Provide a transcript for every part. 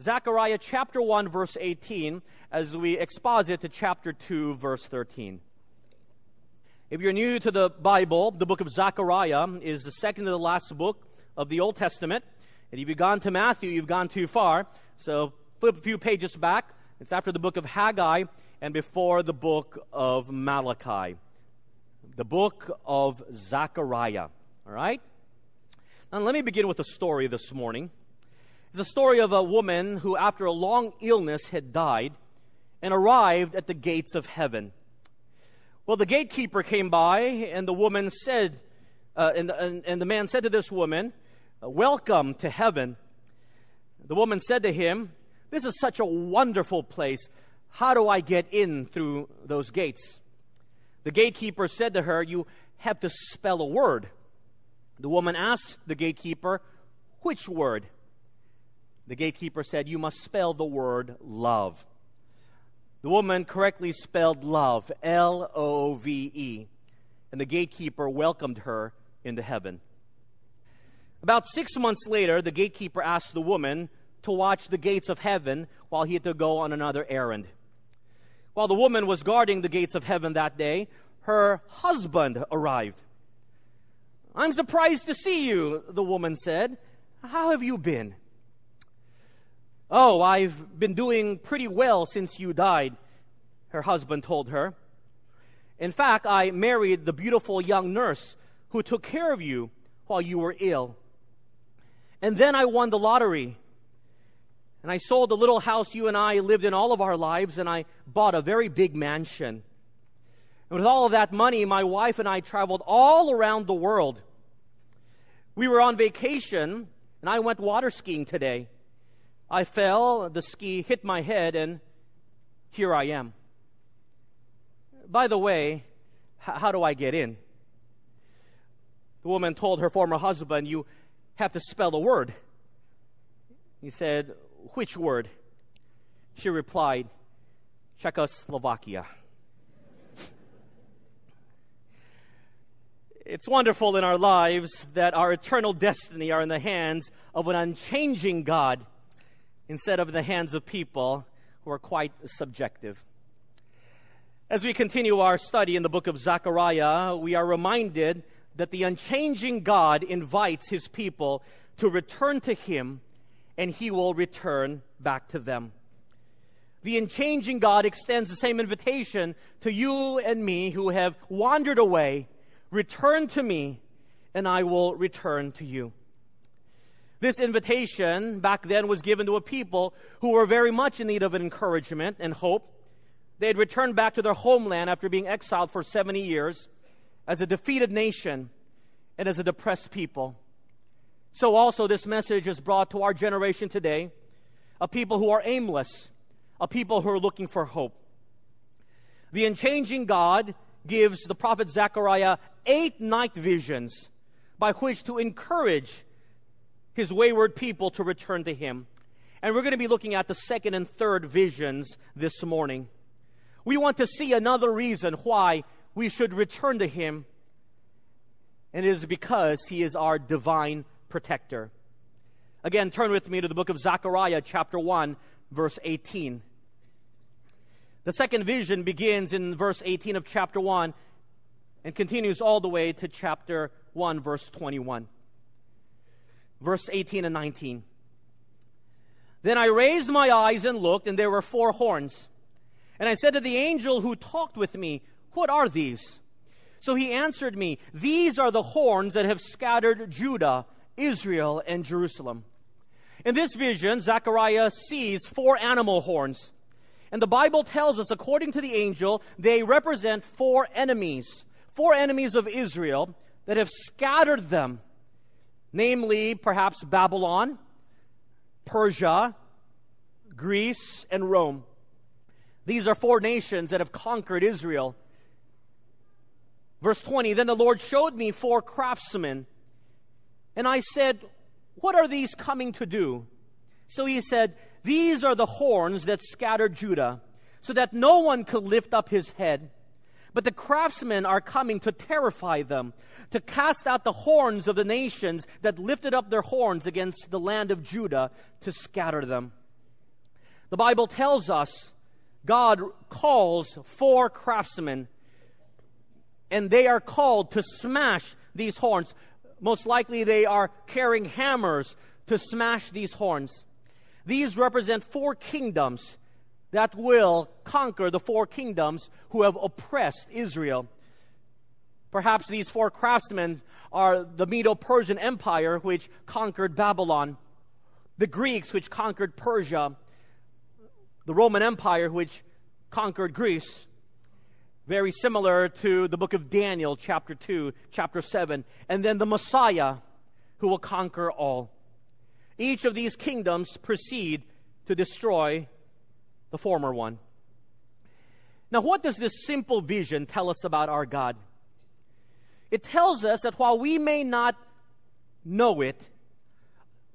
Zechariah chapter 1, verse 18, as we exposit to chapter 2, verse 13. If you're new to the Bible, the book of Zechariah is the second to the last book of the Old Testament. And if you've gone to Matthew, you've gone too far. So flip a few pages back. It's after the book of Haggai and before the book of Malachi. The book of Zechariah. All right? Now, let me begin with a story this morning. It's a story of a woman who, after a long illness, had died and arrived at the gates of heaven. Well, the gatekeeper came by, and the woman said, uh, and, and, and the man said to this woman, Welcome to heaven. The woman said to him, This is such a wonderful place. How do I get in through those gates? The gatekeeper said to her, You have to spell a word. The woman asked the gatekeeper, Which word? The gatekeeper said, You must spell the word love. The woman correctly spelled love, L O V E, and the gatekeeper welcomed her into heaven. About six months later, the gatekeeper asked the woman to watch the gates of heaven while he had to go on another errand. While the woman was guarding the gates of heaven that day, her husband arrived. I'm surprised to see you, the woman said. How have you been? Oh, I've been doing pretty well since you died, her husband told her. In fact, I married the beautiful young nurse who took care of you while you were ill. And then I won the lottery. And I sold the little house you and I lived in all of our lives, and I bought a very big mansion. And with all of that money, my wife and I traveled all around the world. We were on vacation, and I went water skiing today. I fell, the ski hit my head, and here I am. By the way, how do I get in? The woman told her former husband, You have to spell a word. He said, which word? She replied, Czechoslovakia. it's wonderful in our lives that our eternal destiny are in the hands of an unchanging God instead of the hands of people who are quite subjective. As we continue our study in the book of Zechariah, we are reminded that the unchanging God invites his people to return to him and he will return back to them. The unchanging God extends the same invitation to you and me who have wandered away. Return to me, and I will return to you. This invitation back then was given to a people who were very much in need of encouragement and hope. They had returned back to their homeland after being exiled for 70 years as a defeated nation and as a depressed people. So also this message is brought to our generation today, a people who are aimless, a people who are looking for hope. The unchanging God gives the prophet Zechariah eight night visions by which to encourage his wayward people to return to him. And we're going to be looking at the second and third visions this morning. We want to see another reason why we should return to him, and it is because he is our divine protector. Again, turn with me to the book of Zechariah, chapter 1, verse 18. The second vision begins in verse 18 of chapter 1 and continues all the way to chapter 1, verse 21. Verse 18 and 19. Then I raised my eyes and looked, and there were four horns. And I said to the angel who talked with me, What are these? So he answered me, These are the horns that have scattered Judah Israel and Jerusalem. In this vision, Zechariah sees four animal horns. And the Bible tells us, according to the angel, they represent four enemies, four enemies of Israel that have scattered them, namely, perhaps Babylon, Persia, Greece, and Rome. These are four nations that have conquered Israel. Verse 20 Then the Lord showed me four craftsmen and I said, What are these coming to do? So he said, These are the horns that scattered Judah, so that no one could lift up his head. But the craftsmen are coming to terrify them, to cast out the horns of the nations that lifted up their horns against the land of Judah, to scatter them. The Bible tells us God calls four craftsmen, and they are called to smash these horns. Most likely, they are carrying hammers to smash these horns. These represent four kingdoms that will conquer the four kingdoms who have oppressed Israel. Perhaps these four craftsmen are the Medo Persian Empire, which conquered Babylon, the Greeks, which conquered Persia, the Roman Empire, which conquered Greece. Very similar to the book of Daniel, chapter 2, chapter 7. And then the Messiah, who will conquer all. Each of these kingdoms proceed to destroy the former one. Now, what does this simple vision tell us about our God? It tells us that while we may not know it,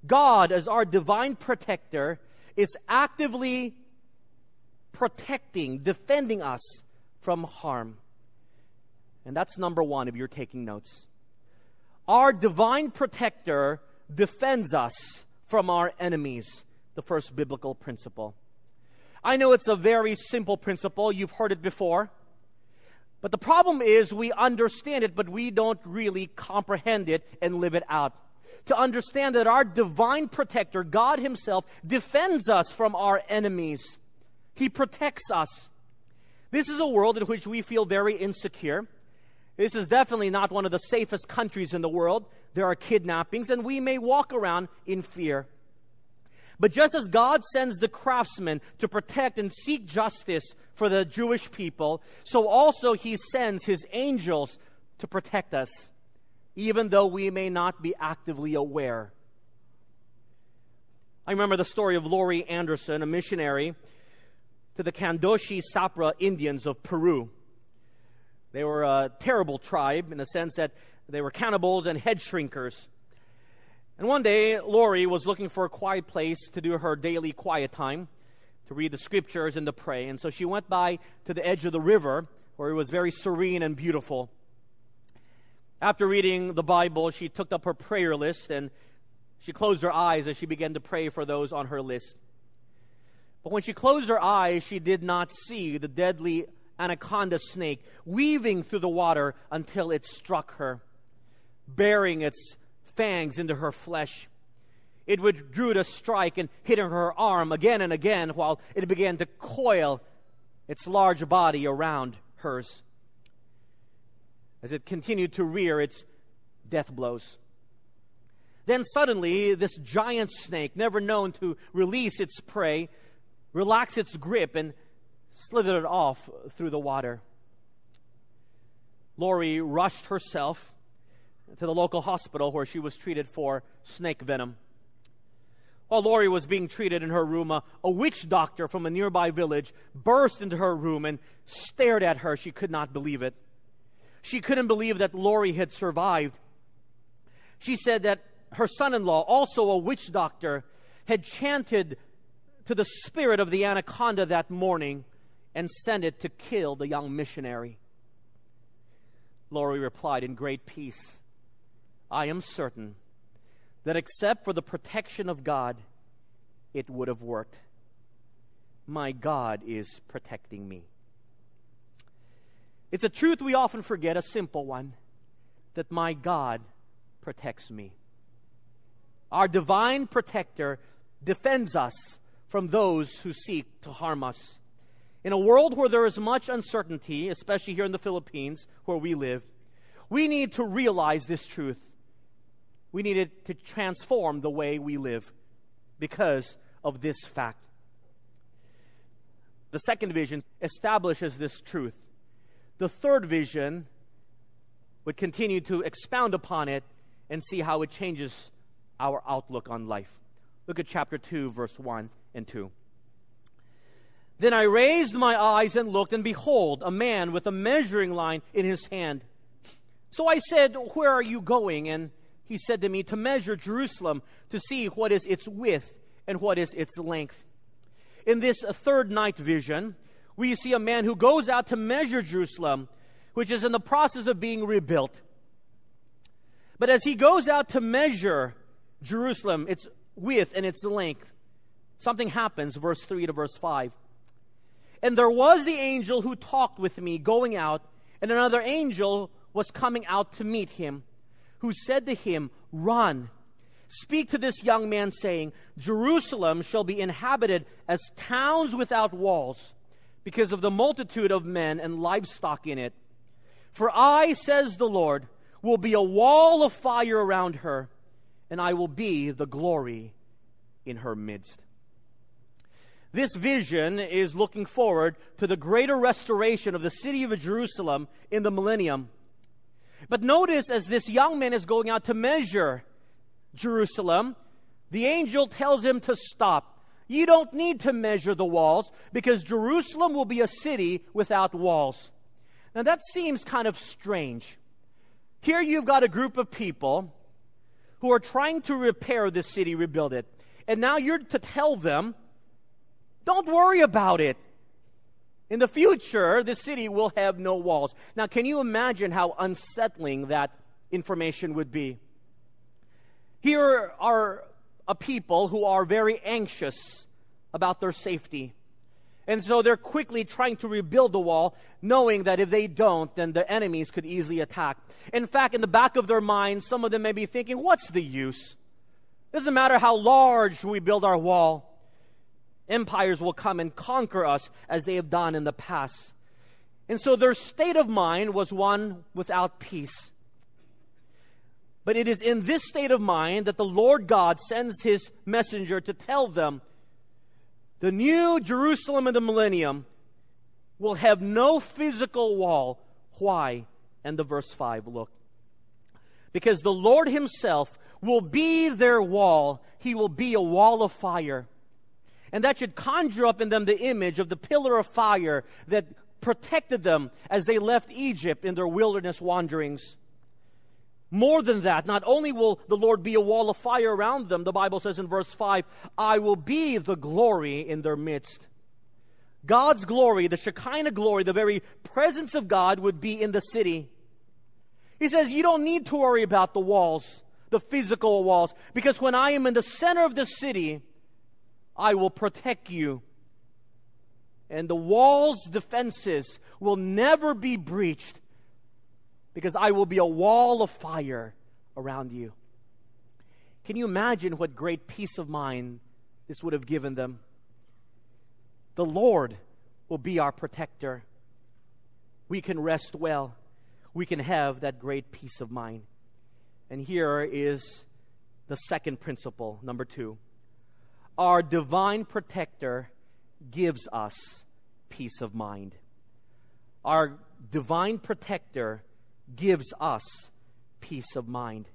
God, as our divine protector, is actively protecting, defending us from harm. And that's number one if you're taking notes. Our divine protector defends us from our enemies, the first biblical principle. I know it's a very simple principle. You've heard it before. But the problem is we understand it, but we don't really comprehend it and live it out. To understand that our divine protector, God Himself, defends us from our enemies. He protects us. This is a world in which we feel very insecure. This is definitely not one of the safest countries in the world. There are kidnappings, and we may walk around in fear. But just as God sends the craftsmen to protect and seek justice for the Jewish people, so also He sends His angels to protect us, even though we may not be actively aware. I remember the story of Laurie Anderson, a missionary to the Candoshi Shapra Indians of Peru. They were a terrible tribe in the sense that they were cannibals and head shrinkers. And one day, Lori was looking for a quiet place to do her daily quiet time, to read the scriptures and to pray. And so she went by to the edge of the river where it was very serene and beautiful. After reading the Bible, she took up her prayer list and she closed her eyes as she began to pray for those on her list. But when she closed her eyes, she did not see the deadly anaconda snake weaving through the water until it struck her, bearing its fangs into her flesh. It withdrew to strike and hit her arm again and again while it began to coil its large body around hers. As it continued to rear its death blows. Then suddenly, this giant snake, never known to release its prey, relaxed its grip and slithered off through the water. Lori rushed herself to the local hospital where she was treated for snake venom. While Lori was being treated in her room, a, a, witch doctor from a nearby village burst into her room and stared at her. She could not believe it. She couldn't believe that Lori had survived. She said that her son in law, also a witch doctor, had chanted to the spirit of the anaconda that morning and sent it to kill the young missionary. Lori replied in great peace I am certain that except for the protection of God, it would have worked. My God is protecting me. It's a truth we often forget, a simple one that my God protects me. Our divine protector defends us from those who seek to harm us. In a world where there is much uncertainty, especially here in the Philippines where we live, we need to realize this truth we needed to transform the way we live because of this fact. The second vision establishes this truth. The third vision would continue to expound upon it and see how it changes our outlook on life. Look at chapter 2, verse 1 and 2. Then I raised my eyes and looked, and behold, a man with a measuring line in his hand. So I said, Where are you going? And he said to me, to measure Jerusalem to see what is its width and what is its length. In this uh, third night vision, we see a man who goes out to measure Jerusalem, which is in the process of being rebuilt. But as he goes out to measure Jerusalem, its width and its length, something happens, verse 3 to verse 5. And there was the angel who talked with me going out, and another angel was coming out to meet him, who said to him, Run, speak to this young man, saying, Jerusalem shall be inhabited as towns without walls, because of the multitude of men and livestock in it. For I, says the Lord, will be a wall of fire around her, and I will be the glory in her midst. This vision is looking forward to the greater restoration of the city of Jerusalem in the millennium. But notice as this young man is going out to measure Jerusalem, the angel tells him to stop. You don't need to measure the walls because Jerusalem will be a city without walls. Now that seems kind of strange. Here you've got a group of people who are trying to repair this city, rebuild it. And now you're to tell them don't worry about it. In the future, the city will have no walls. Now, can you imagine how unsettling that information would be? Here are a people who are very anxious about their safety. And so they're quickly trying to rebuild the wall, knowing that if they don't, then the enemies could easily attack. In fact, in the back of their minds, some of them may be thinking, what's the use? Doesn't matter how large we build our wall empires will come and conquer us as they have done in the past. And so their state of mind was one without peace. But it is in this state of mind that the Lord God sends his messenger to tell them the new Jerusalem of the millennium will have no physical wall. Why? And the verse 5 look. Because the Lord himself will be their wall. He will be a wall of fire and that should conjure up in them the image of the pillar of fire that protected them as they left Egypt in their wilderness wanderings. More than that, not only will the Lord be a wall of fire around them, the Bible says in verse 5, I will be the glory in their midst. God's glory, the Shekinah glory, the very presence of God would be in the city. He says, You don't need to worry about the walls, the physical walls, because when I am in the center of the city, I will protect you. And the wall's defenses will never be breached because I will be a wall of fire around you. Can you imagine what great peace of mind this would have given them? The Lord will be our protector. We can rest well. We can have that great peace of mind. And here is the second principle, number two our divine protector gives us peace of mind. Our divine protector gives us peace of mind.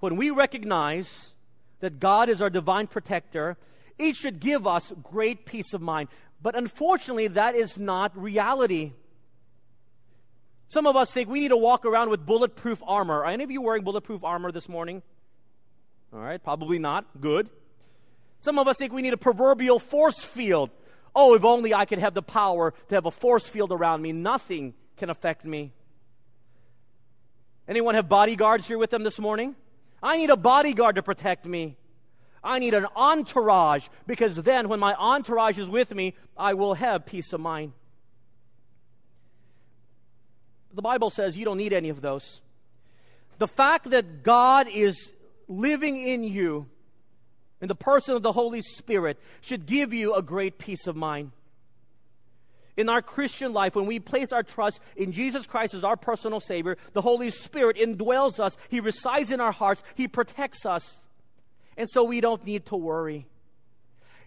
When we recognize that God is our divine protector, it should give us great peace of mind. But unfortunately, that is not reality. Some of us think we need to walk around with bulletproof armor. Are any of you wearing bulletproof armor this morning? All right, probably not. Good. Some of us think we need a proverbial force field. Oh, if only I could have the power to have a force field around me, nothing can affect me. Anyone have bodyguards here with them this morning? I need a bodyguard to protect me. I need an entourage because then when my entourage is with me, I will have peace of mind. The Bible says you don't need any of those. The fact that God is living in you in the person of the Holy Spirit should give you a great peace of mind. In our Christian life, when we place our trust in Jesus Christ as our personal Savior, the Holy Spirit indwells us. He resides in our hearts. He protects us. And so we don't need to worry.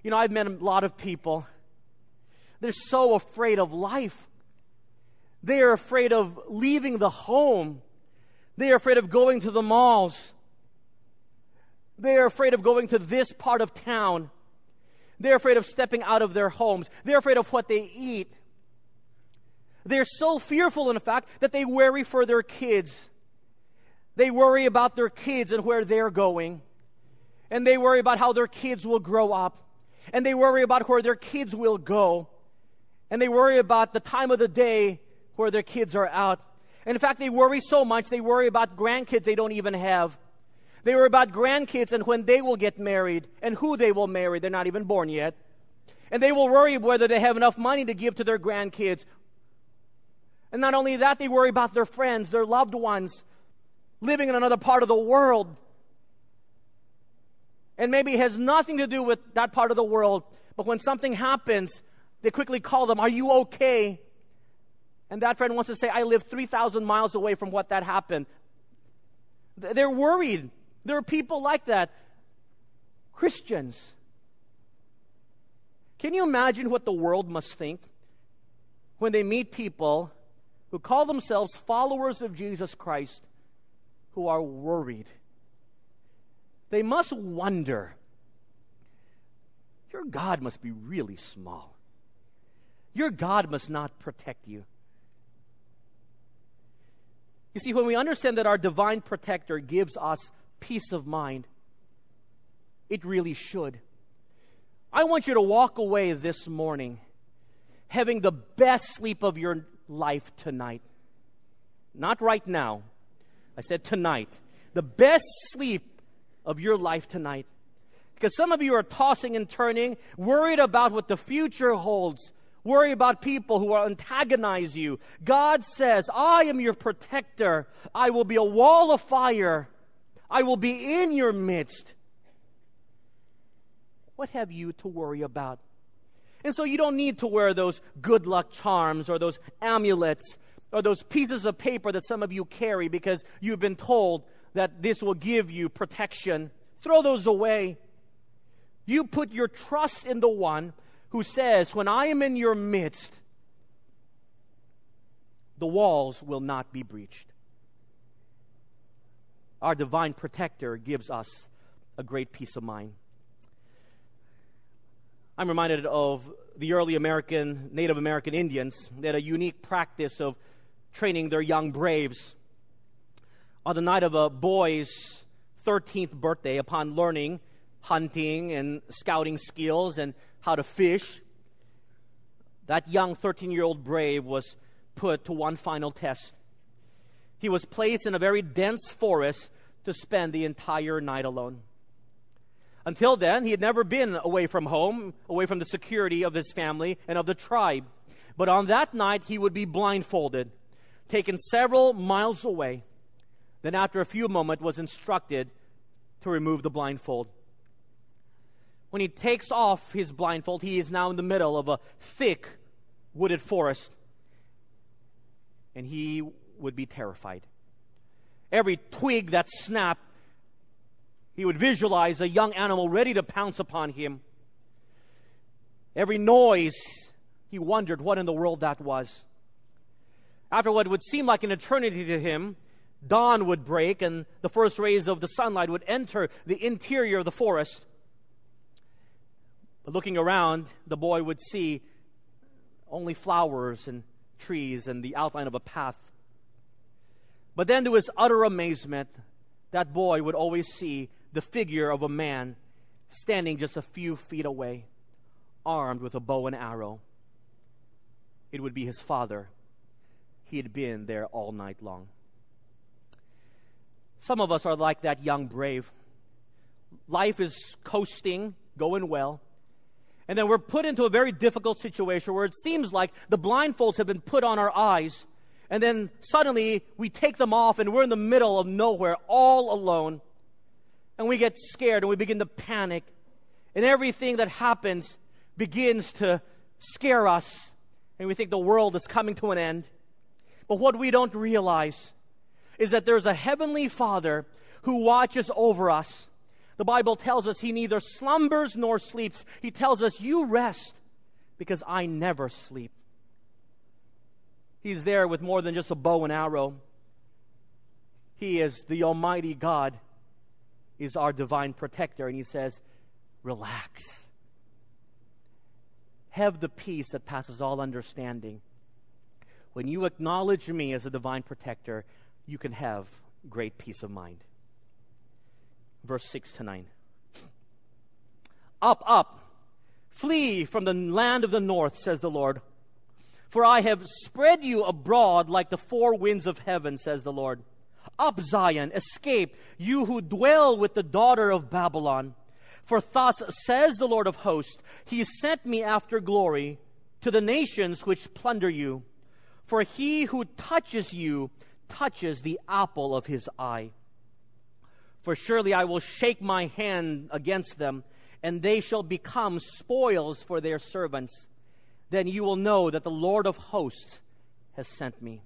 You know, I've met a lot of people. They're so afraid of life. They are afraid of leaving the home. They are afraid of going to the malls. They are afraid of going to this part of town. They're afraid of stepping out of their homes. They're afraid of what they eat. They're so fearful, in fact, that they worry for their kids. They worry about their kids and where they're going. And they worry about how their kids will grow up. And they worry about where their kids will go. And they worry about the time of the day where their kids are out. And in fact, they worry so much, they worry about grandkids they don't even have. They were about grandkids and when they will get married and who they will marry. They're not even born yet. And they will worry whether they have enough money to give to their grandkids. And not only that, they worry about their friends, their loved ones living in another part of the world. And maybe it has nothing to do with that part of the world, but when something happens, they quickly call them, Are you okay? And that friend wants to say, I live 3,000 miles away from what that happened. They're worried. There are people like that. Christians. Can you imagine what the world must think when they meet people who call themselves followers of Jesus Christ who are worried? They must wonder your God must be really small. Your God must not protect you. You see, when we understand that our divine protector gives us peace of mind, it really should. I want you to walk away this morning having the best sleep of your life tonight. Not right now. I said tonight. The best sleep of your life tonight. Because some of you are tossing and turning, worried about what the future holds Worry about people who will antagonize you. God says, I am your protector. I will be a wall of fire. I will be in your midst. What have you to worry about? And so you don't need to wear those good luck charms or those amulets or those pieces of paper that some of you carry because you've been told that this will give you protection. Throw those away. You put your trust in the one who says, When I am in your midst, the walls will not be breached. Our divine protector gives us a great peace of mind. I'm reminded of the early American, Native American Indians. They had a unique practice of training their young braves. On the night of a boy's 13th birthday, upon learning hunting and scouting skills and how to fish. That young 13 year old brave was put to one final test. He was placed in a very dense forest to spend the entire night alone. Until then, he had never been away from home, away from the security of his family and of the tribe. But on that night, he would be blindfolded, taken several miles away. Then, after a few moments, was instructed to remove the blindfold. When he takes off his blindfold, he is now in the middle of a thick wooded forest. And he would be terrified. Every twig that snapped, he would visualize a young animal ready to pounce upon him. Every noise, he wondered what in the world that was. After what would seem like an eternity to him, dawn would break and the first rays of the sunlight would enter the interior of the forest. But looking around, the boy would see only flowers and trees and the outline of a path. But then, to his utter amazement, that boy would always see the figure of a man standing just a few feet away, armed with a bow and arrow. It would be his father. He had been there all night long. Some of us are like that young brave. Life is coasting, going well. And then we're put into a very difficult situation where it seems like the blindfolds have been put on our eyes. And then suddenly we take them off and we're in the middle of nowhere, all alone. And we get scared and we begin to panic. And everything that happens begins to scare us. And we think the world is coming to an end. But what we don't realize is that there's a heavenly Father who watches over us the Bible tells us he neither slumbers nor sleeps. He tells us, You rest because I never sleep. He's there with more than just a bow and arrow. He is the Almighty God, is our divine protector. And he says, Relax. Have the peace that passes all understanding. When you acknowledge me as a divine protector, you can have great peace of mind verse 6 to 9. Up, up, flee from the land of the north, says the Lord. For I have spread you abroad like the four winds of heaven, says the Lord. Up, Zion, escape, you who dwell with the daughter of Babylon. For thus says the Lord of hosts, He sent me after glory to the nations which plunder you. For he who touches you touches the apple of his eye. For surely I will shake my hand against them, and they shall become spoils for their servants. Then you will know that the Lord of hosts has sent me.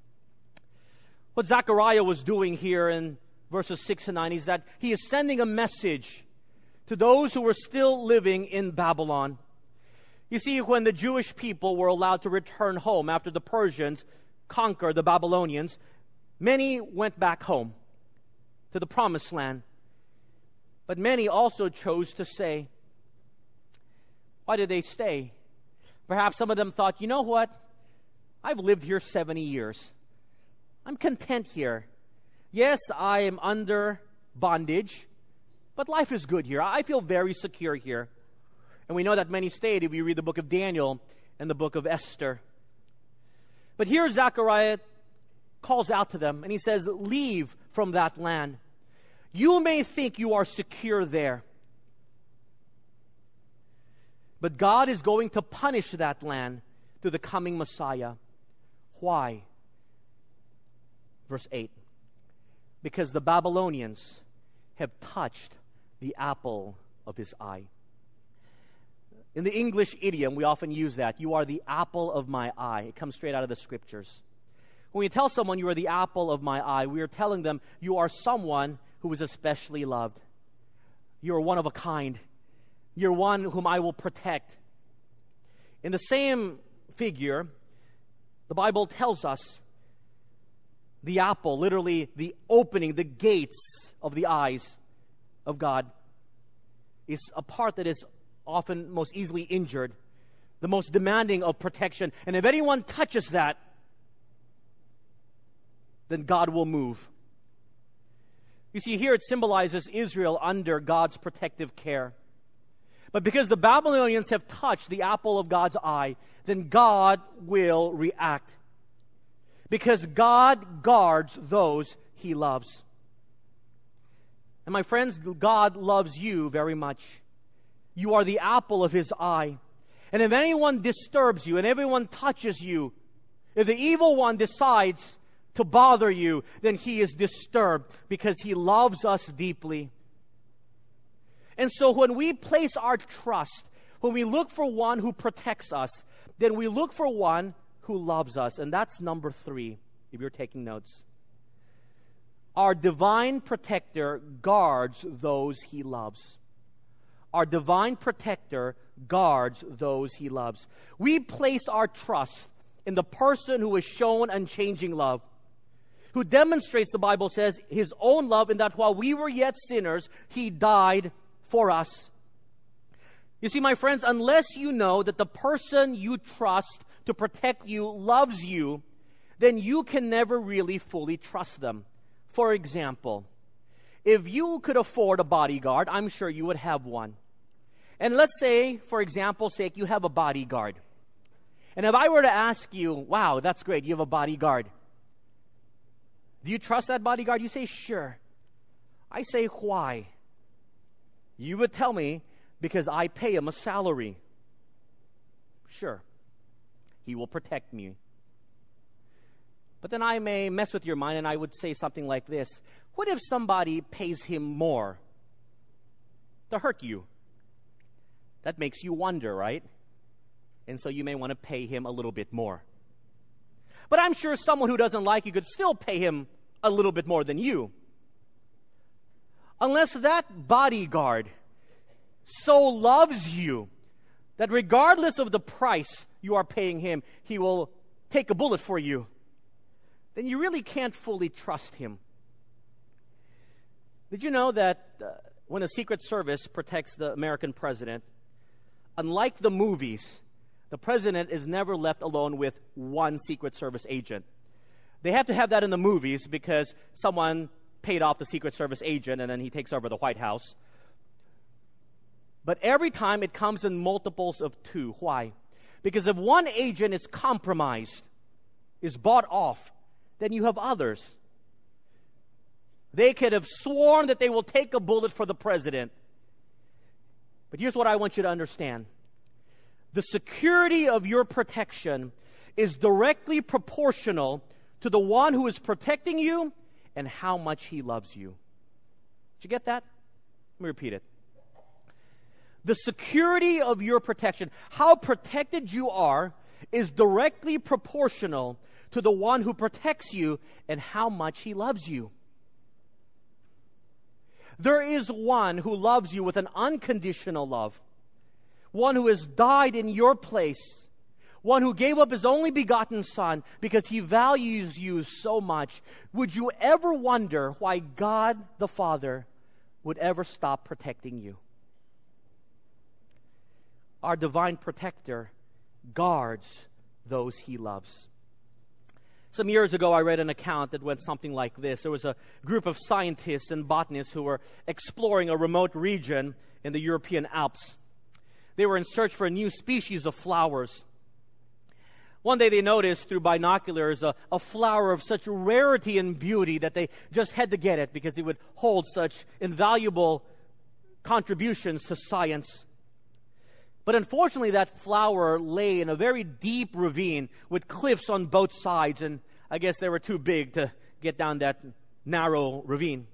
What Zechariah was doing here in verses 6 and 9 is that he is sending a message to those who were still living in Babylon. You see, when the Jewish people were allowed to return home after the Persians conquered the Babylonians, many went back home to the promised land. But many also chose to stay. Why did they stay? Perhaps some of them thought, you know what? I've lived here 70 years. I'm content here. Yes, I am under bondage, but life is good here. I feel very secure here. And we know that many stayed if you read the book of Daniel and the book of Esther. But here Zechariah calls out to them and he says, Leave from that land. You may think you are secure there. But God is going to punish that land through the coming Messiah. Why? Verse 8 Because the Babylonians have touched the apple of his eye. In the English idiom, we often use that. You are the apple of my eye. It comes straight out of the scriptures. When we tell someone you are the apple of my eye, we are telling them you are someone who is especially loved. You are one of a kind. You're one whom I will protect. In the same figure, the Bible tells us the apple, literally the opening, the gates of the eyes of God, is a part that is often most easily injured, the most demanding of protection. And if anyone touches that, then God will move. You see, here it symbolizes Israel under God's protective care. But because the Babylonians have touched the apple of God's eye, then God will react. Because God guards those he loves. And my friends, God loves you very much. You are the apple of his eye. And if anyone disturbs you and everyone touches you, if the evil one decides to bother you, then he is disturbed because he loves us deeply. And so when we place our trust, when we look for one who protects us, then we look for one who loves us. And that's number three, if you're taking notes. Our divine protector guards those he loves our divine protector, guards those he loves. We place our trust in the person who has shown unchanging love, who demonstrates, the Bible says, his own love in that while we were yet sinners, he died for us. You see, my friends, unless you know that the person you trust to protect you loves you, then you can never really fully trust them. For example, if you could afford a bodyguard, I'm sure you would have one. And let's say, for example's sake, you have a bodyguard. And if I were to ask you, wow, that's great, you have a bodyguard. Do you trust that bodyguard? You say, sure. I say, why? You would tell me, because I pay him a salary. Sure. He will protect me. But then I may mess with your mind and I would say something like this What if somebody pays him more to hurt you? That makes you wonder, right? And so you may want to pay him a little bit more. But I'm sure someone who doesn't like you could still pay him a little bit more than you. Unless that bodyguard so loves you that regardless of the price you are paying him, he will take a bullet for you then you really can't fully trust him. Did you know that uh, when the Secret Service protects the American president, unlike the movies, the president is never left alone with one Secret Service agent. They have to have that in the movies because someone paid off the Secret Service agent and then he takes over the White House. But every time it comes in multiples of two. Why? Because if one agent is compromised, is bought off, then you have others. They could have sworn that they will take a bullet for the president. But here's what I want you to understand the security of your protection is directly proportional to the one who is protecting you and how much he loves you. Did you get that? Let me repeat it. The security of your protection, how protected you are, is directly proportional to the one who protects you and how much he loves you. There is one who loves you with an unconditional love, one who has died in your place, one who gave up his only begotten Son because he values you so much. Would you ever wonder why God the Father would ever stop protecting you? Our divine protector guards those he loves. Some years ago, I read an account that went something like this. There was a group of scientists and botanists who were exploring a remote region in the European Alps. They were in search for a new species of flowers. One day they noticed through binoculars a, a, flower of such rarity and beauty that they just had to get it because it would hold such invaluable contributions to science. But unfortunately, that flower lay in a very deep ravine with cliffs on both sides, and I guess they were too big to get down that narrow ravine.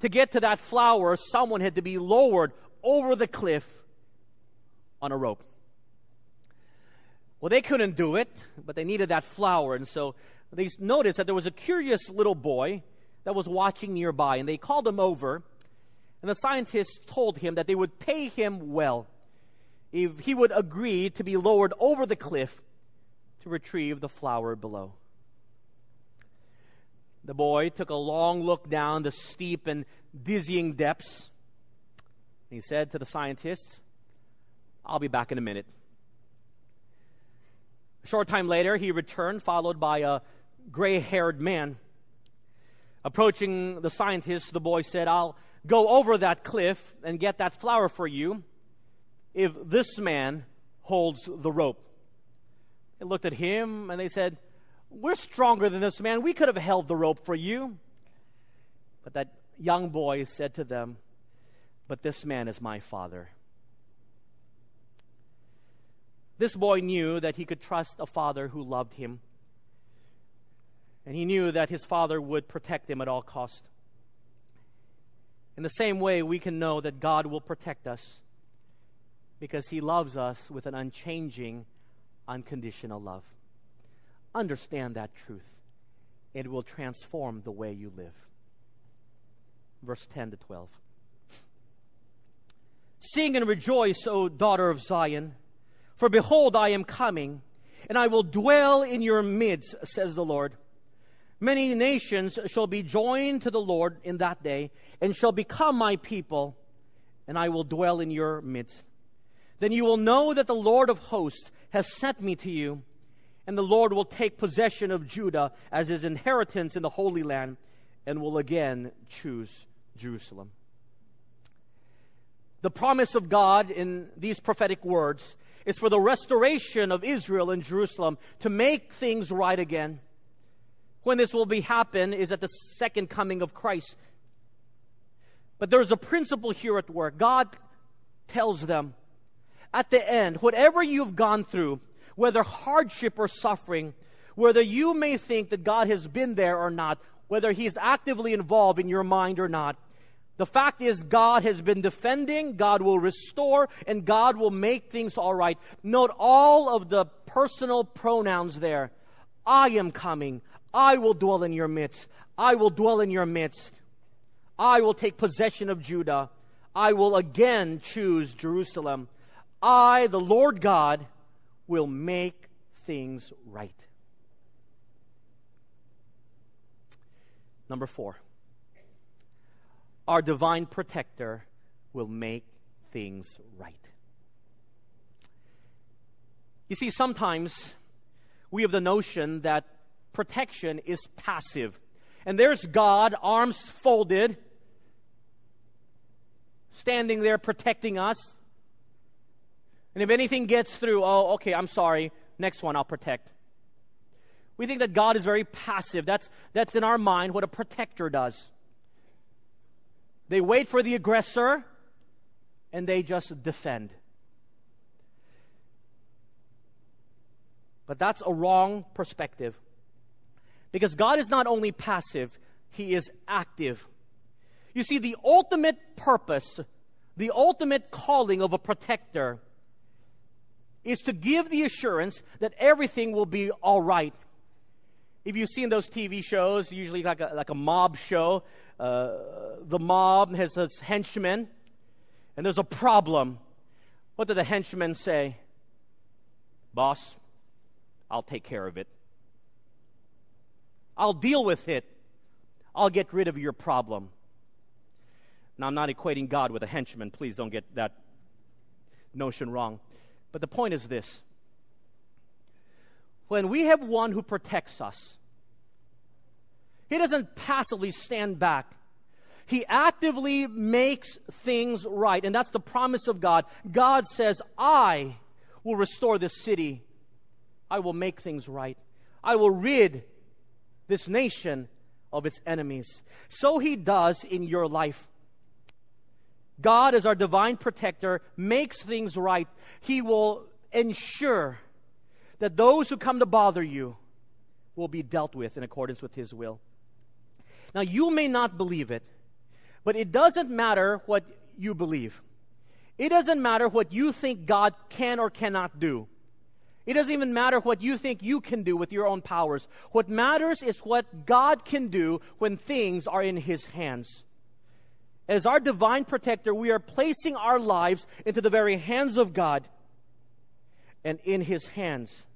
To get to that flower, someone had to be lowered over the cliff on a rope. Well, they couldn't do it, but they needed that flower, and so they noticed that there was a curious little boy that was watching nearby, and they called him over, and the scientists told him that they would pay him well if he would agree to be lowered over the cliff to retrieve the flower below. The boy took a long look down the steep and dizzying depths. And He said to the scientists, I'll be back in a minute. Short time later, he returned, followed by a gray haired man. Approaching the scientists, the boy said, I'll go over that cliff and get that flower for you if this man holds the rope. They looked at him and they said, We're stronger than this man. We could have held the rope for you. But that young boy said to them, But this man is my father. This boy knew that he could trust a father who loved him. And he knew that his father would protect him at all cost. In the same way, we can know that God will protect us because He loves us with an unchanging, unconditional love. Understand that truth. It will transform the way you live. Verse 10 to 12. Sing and rejoice, O daughter of Zion, for behold, I am coming, and I will dwell in your midst, says the Lord. Many nations shall be joined to the Lord in that day, and shall become my people, and I will dwell in your midst. Then you will know that the Lord of hosts has sent me to you, and the Lord will take possession of Judah as his inheritance in the Holy Land, and will again choose Jerusalem. The promise of God in these prophetic words is for the restoration of Israel and Jerusalem to make things right again. When this will be happen is at the second coming of Christ. But there's a principle here at work. God tells them at the end, whatever you've gone through, whether hardship or suffering, whether you may think that God has been there or not, whether He's actively involved in your mind or not, the fact is, God has been defending, God will restore, and God will make things all right. Note all of the personal pronouns there. I am coming. I will dwell in your midst. I will dwell in your midst. I will take possession of Judah. I will again choose Jerusalem. I, the Lord God, will make things right. Number four, our divine protector will make things right. You see, sometimes we have the notion that protection is passive. And there's God, arms folded, standing there protecting us. And if anything gets through, oh, okay, I'm sorry. Next one I'll protect. We think that God is very passive. That's, that's in our mind what a protector does. They wait for the aggressor and they just defend. But that's a wrong perspective. Because God is not only passive, He is active. You see, the ultimate purpose, the ultimate calling of a protector is to give the assurance that everything will be all right. If you've seen those TV shows, usually like a, like a mob show, uh, the mob has his henchmen, and there's a problem. What do the henchmen say? Boss, I'll take care of it. I'll deal with it. I'll get rid of your problem. Now, I'm not equating God with a henchman. Please don't get that notion wrong. But the point is this when we have one who protects us, he doesn't passively stand back. He actively makes things right. And that's the promise of God. God says, I will restore this city. I will make things right. I will rid this nation of its enemies. So he does in your life. God, as our divine protector, makes things right. He will ensure that those who come to bother you will be dealt with in accordance with His will. Now, you may not believe it, but it doesn't matter what you believe. It doesn't matter what you think God can or cannot do. It doesn't even matter what you think you can do with your own powers. What matters is what God can do when things are in His hands. As our divine protector, we are placing our lives into the very hands of God. And in His hands,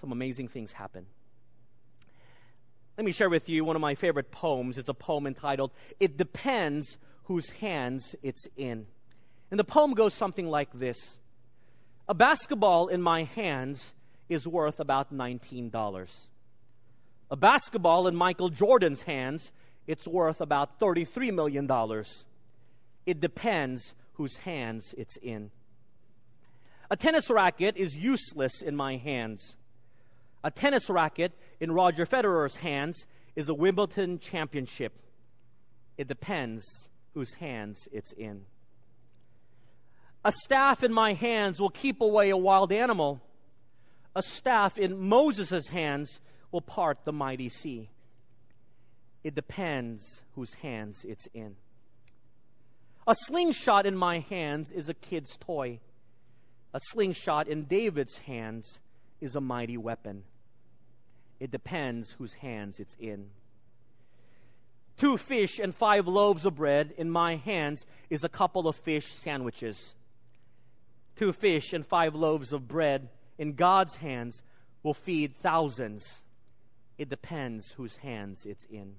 some amazing things happen. Let me share with you one of my favorite poems. It's a poem entitled, It Depends Whose Hands It's In. And the poem goes something like this A basketball in my hands is worth about $19. A basketball in Michael Jordan's hands it's worth about $33 million. It depends whose hands it's in. A tennis racket is useless in my hands. A tennis racket in Roger Federer's hands is a Wimbledon championship. It depends whose hands it's in. A staff in my hands will keep away a wild animal. A staff in Moses' hands will part the mighty sea. It depends whose hands it's in. A slingshot in my hands is a kid's toy. A slingshot in David's hands is a mighty weapon. It depends whose hands it's in. Two fish and five loaves of bread in my hands is a couple of fish sandwiches. Two fish and five loaves of bread in God's hands will feed thousands. It depends whose hands it's in.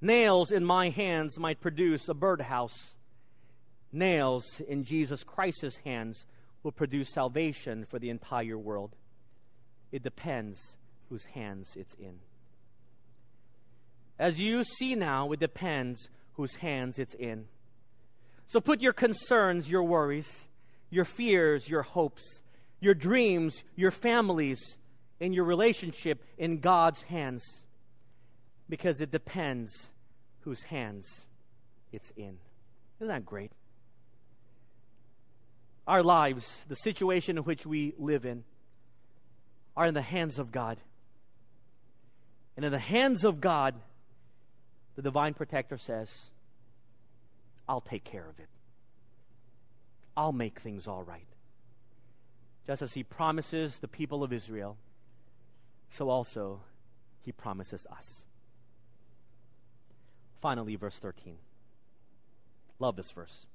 Nails in my hands might produce a birdhouse. Nails in Jesus Christ's hands will produce salvation for the entire world. It depends whose hands it's in. As you see now, it depends whose hands it's in. So put your concerns, your worries, your fears, your hopes, your dreams, your families, and your relationship in God's hands because it depends whose hands it's in. Isn't that great? Our lives, the situation in which we live in, are in the hands of God. And in the hands of God, the divine protector says, I'll take care of it. I'll make things all right. Just as he promises the people of Israel, so also he promises us. Finally, verse 13. Love this verse.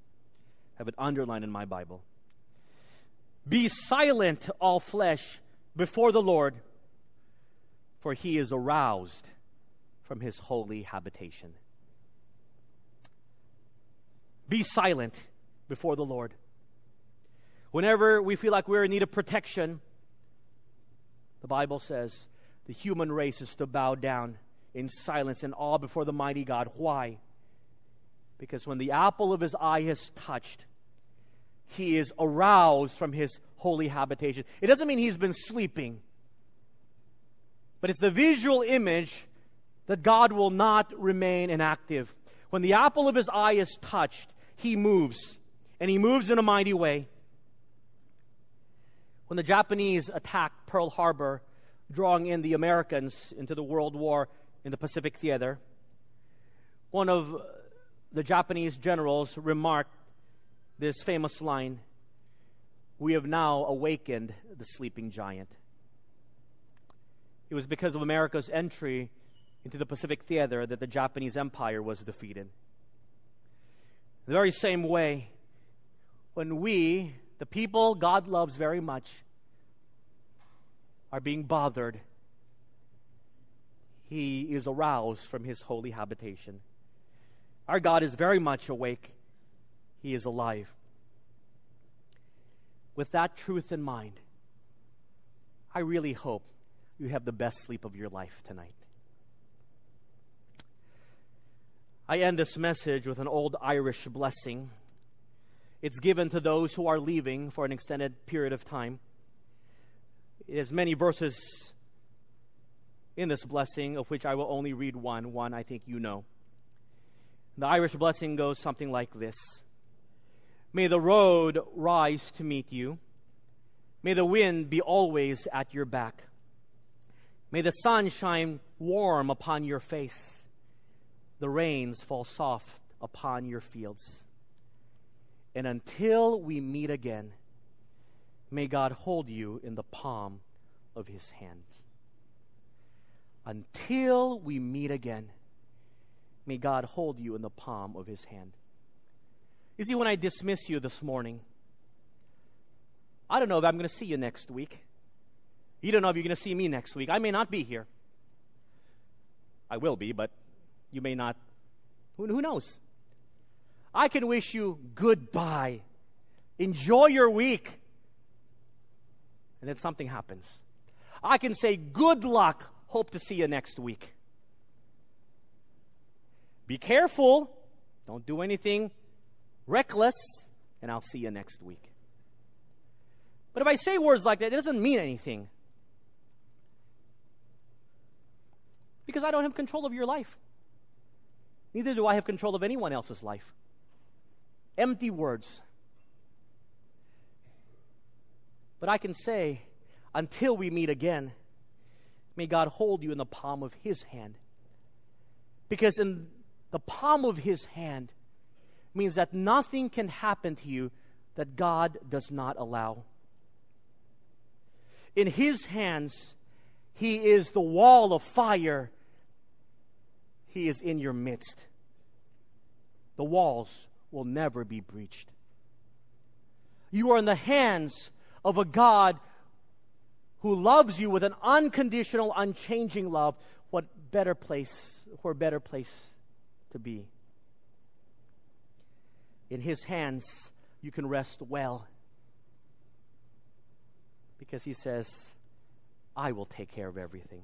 Have it underlined in my Bible. Be silent, all flesh, before the Lord, for he is aroused from his holy habitation. Be silent before the Lord. Whenever we feel like we're in need of protection, the Bible says the human race is to bow down in silence and awe before the mighty God. Why? Because when the apple of his eye is touched, he is aroused from his holy habitation. It doesn't mean he's been sleeping. but it's the visual image that God will not remain inactive. When the apple of his eye is touched, he moves, and he moves in a mighty way. When the Japanese attacked Pearl Harbor, drawing in the Americans into the World War in the Pacific Theater, one of the Japanese generals remarked this famous line We have now awakened the sleeping giant. It was because of America's entry into the Pacific Theater that the Japanese Empire was defeated. The very same way, when we, the people God loves very much, are being bothered, He is aroused from His holy habitation. Our God is very much awake, He is alive. With that truth in mind, I really hope you have the best sleep of your life tonight. I end this message with an old Irish blessing. It's given to those who are leaving for an extended period of time. It has many verses in this blessing, of which I will only read one. One I think you know. The Irish blessing goes something like this May the road rise to meet you. May the wind be always at your back. May the sun shine warm upon your face. The rains fall soft upon your fields. And until we meet again, may God hold you in the palm of his hand. Until we meet again, May God hold you in the palm of his hand. You see, when I dismiss you this morning, I don't know if I'm going to see you next week. You don't know if you're going to see me next week. I may not be here. I will be, but you may not. Who, who knows? I can wish you goodbye. Enjoy your week. And then something happens. I can say good luck. Hope to see you next week. Be careful. Don't do anything reckless, and I'll see you next week. But if I say words like that, it doesn't mean anything. Because I don't have control of your life. Neither do I have control of anyone else's life. Empty words. But I can say, until we meet again, may God hold you in the palm of His hand. Because in the palm of his hand means that nothing can happen to you that God does not allow. In his hands, he is the wall of fire. He is in your midst. The walls will never be breached. You are in the hands of a God who loves you with an unconditional, unchanging love. What better place, what better place to be. In His hands, you can rest well. Because He says, I will take care of everything.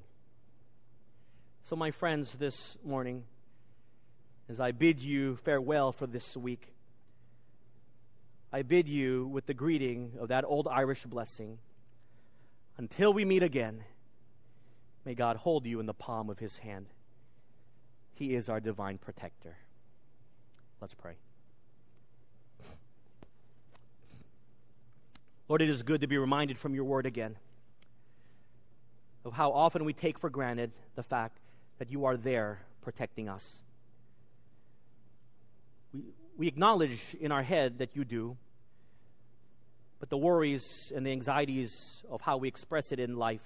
So, my friends, this morning, as I bid you farewell for this week, I bid you with the greeting of that old Irish blessing. Until we meet again, may God hold you in the palm of his hand. He is our divine protector. Let's pray. Lord, it is good to be reminded from your word again of how often we take for granted the fact that you are there protecting us. We, we acknowledge in our head that you do, but the worries and the anxieties of how we express it in life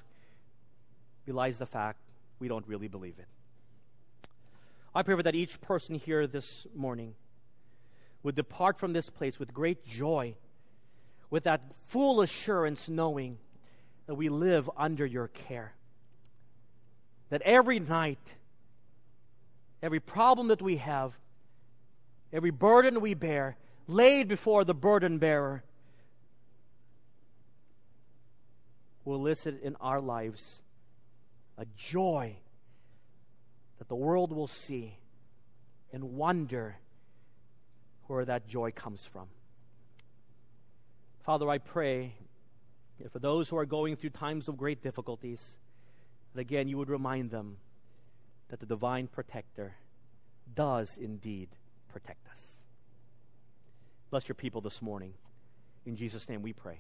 belies the fact we don't really believe it. I pray that each person here this morning would depart from this place with great joy, with that full assurance knowing that we live under your care. That every night, every problem that we have, every burden we bear, laid before the burden bearer, will elicit in our lives a joy that the world will see and wonder where that joy comes from. Father, I pray that for those who are going through times of great difficulties, that again you would remind them that the divine protector does indeed protect us. Bless your people this morning. In Jesus' name we pray.